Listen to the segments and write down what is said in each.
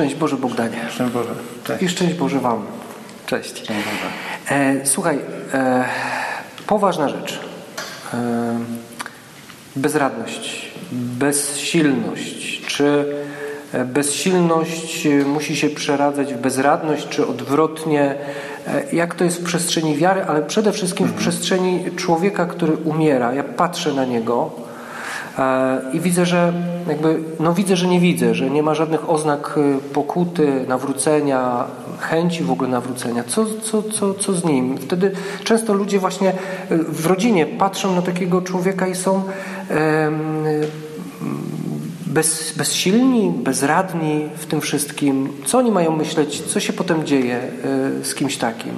Szczęść Boże Bogdanie. Szczęść Boże. Cześć. I szczęść Boże Wam. Cześć. Szczęść Boże. E, słuchaj, e, poważna rzecz. E, bezradność, bezsilność. Czy e, bezsilność musi się przeradzać w bezradność, czy odwrotnie? E, jak to jest w przestrzeni wiary, ale przede wszystkim w przestrzeni człowieka, który umiera. Ja patrzę na niego e, i widzę, że jakby, no widzę, że nie widzę, że nie ma żadnych oznak pokuty, nawrócenia, chęci w ogóle nawrócenia. Co, co, co, co z nim? Wtedy często ludzie właśnie w rodzinie patrzą na takiego człowieka i są bez, bezsilni, bezradni w tym wszystkim. Co oni mają myśleć? Co się potem dzieje e, z kimś takim?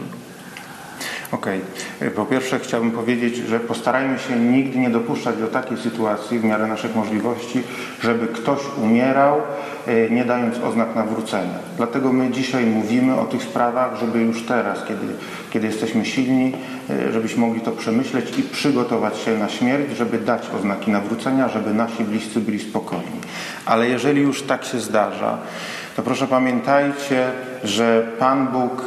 Okej. Okay. Po pierwsze chciałbym powiedzieć, że postarajmy się nigdy nie dopuszczać do takiej sytuacji w miarę naszych możliwości, żeby ktoś umierał, e, nie dając oznak nawrócenia. Dlatego my dzisiaj mówimy o tych sprawach, żeby już teraz, kiedy, kiedy jesteśmy silni, e, żebyśmy mogli to przemyśleć i przygotować się na śmierć, żeby dać oznaki nawrócenia, żeby nasi bliscy byli spokojni. Ale jeżeli już tak się zdarza, to proszę pamiętajcie, że Pan Bóg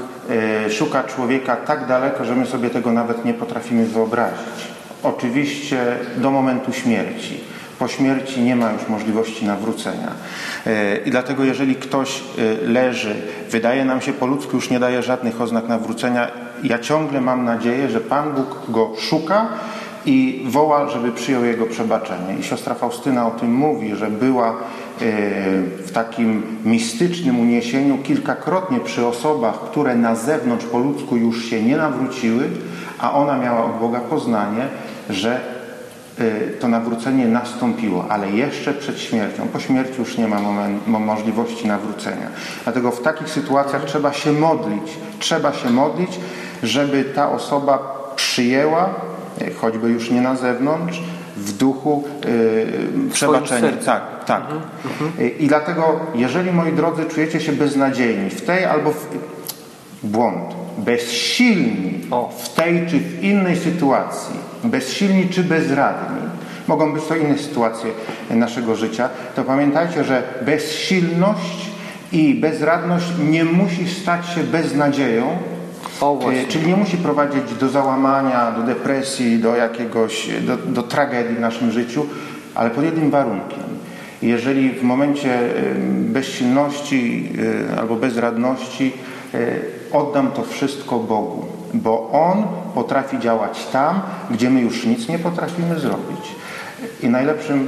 szuka człowieka tak daleko, że my sobie tego nawet nie potrafimy wyobrazić. Oczywiście do momentu śmierci. Po śmierci nie ma już możliwości nawrócenia. E, I dlatego, jeżeli ktoś e, leży, wydaje nam się po ludzku, już nie daje żadnych oznak nawrócenia, ja ciągle mam nadzieję, że Pan Bóg go szuka i woła, żeby przyjął jego przebaczenie. I siostra Faustyna o tym mówi, że była w takim mistycznym uniesieniu kilkakrotnie przy osobach, które na zewnątrz po ludzku już się nie nawróciły, a ona miała od Boga poznanie, że y, to nawrócenie nastąpiło, ale jeszcze przed śmiercią. Po śmierci już nie ma moment, możliwości nawrócenia. Dlatego w takich sytuacjach trzeba się modlić. Trzeba się modlić, żeby ta osoba przyjęła, choćby już nie na zewnątrz, w duchu yy, przebaczenia. Tak, tak. Mhm, mhm. I dlatego, jeżeli moi drodzy czujecie się beznadziejni w tej albo w błąd, bezsilni o. w tej czy w innej sytuacji, bezsilni czy bezradni, mogą być to inne sytuacje naszego życia, to pamiętajcie, że bezsilność i bezradność nie musi stać się beznadzieją, E, czyli nie musi prowadzić do załamania, do depresji, do jakiegoś, do, do tragedii w naszym życiu, ale pod jednym warunkiem. Jeżeli w momencie e, bezsilności e, albo bezradności oddam to wszystko Bogu, bo On potrafi działać tam, gdzie my już nic nie potrafimy zrobić. I najlepszym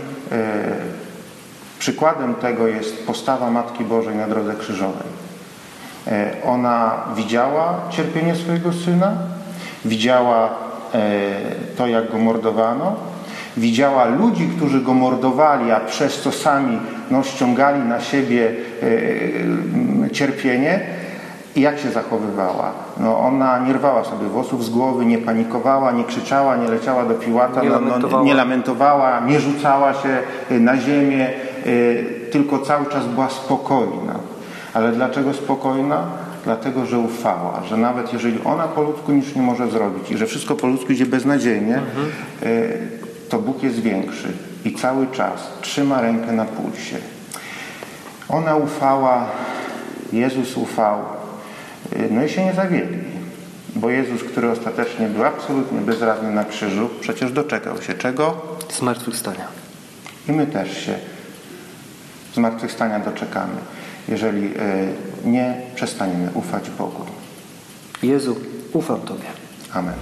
przykładem tego jest postawa Matki Bożej na drodze krzyżowej. E, ona widziała cierpienie swojego syna, widziała e, to, jak go mordowano, widziała ludzi, którzy go mordowali, a przez to sami no, ściągali na siebie e, cierpienie. I jak się zachowywała? No, ona nie rwała sobie włosów z głowy, nie panikowała, nie krzyczała, nie leciała do piłata, nie, no, lamentowała. No, nie lamentowała, nie rzucała się na ziemię, tylko cały czas była spokojna. Ale dlaczego spokojna? Dlatego, że ufała, że nawet jeżeli ona po ludzku nic nie może zrobić i że wszystko po ludzku idzie beznadziejnie, mhm. to Bóg jest większy i cały czas trzyma rękę na pulsie. Ona ufała, Jezus ufał, e, no i się nie zawiedli. Bo Jezus, który ostatecznie był absolutnie bezradny na krzyżu, przecież doczekał się czego? Zmartwychwstania. I my też się zmartwychwstania doczekamy jeżeli e, nie przestaniemy ufać Bogu. Jezu, ufam Tobie. Amen.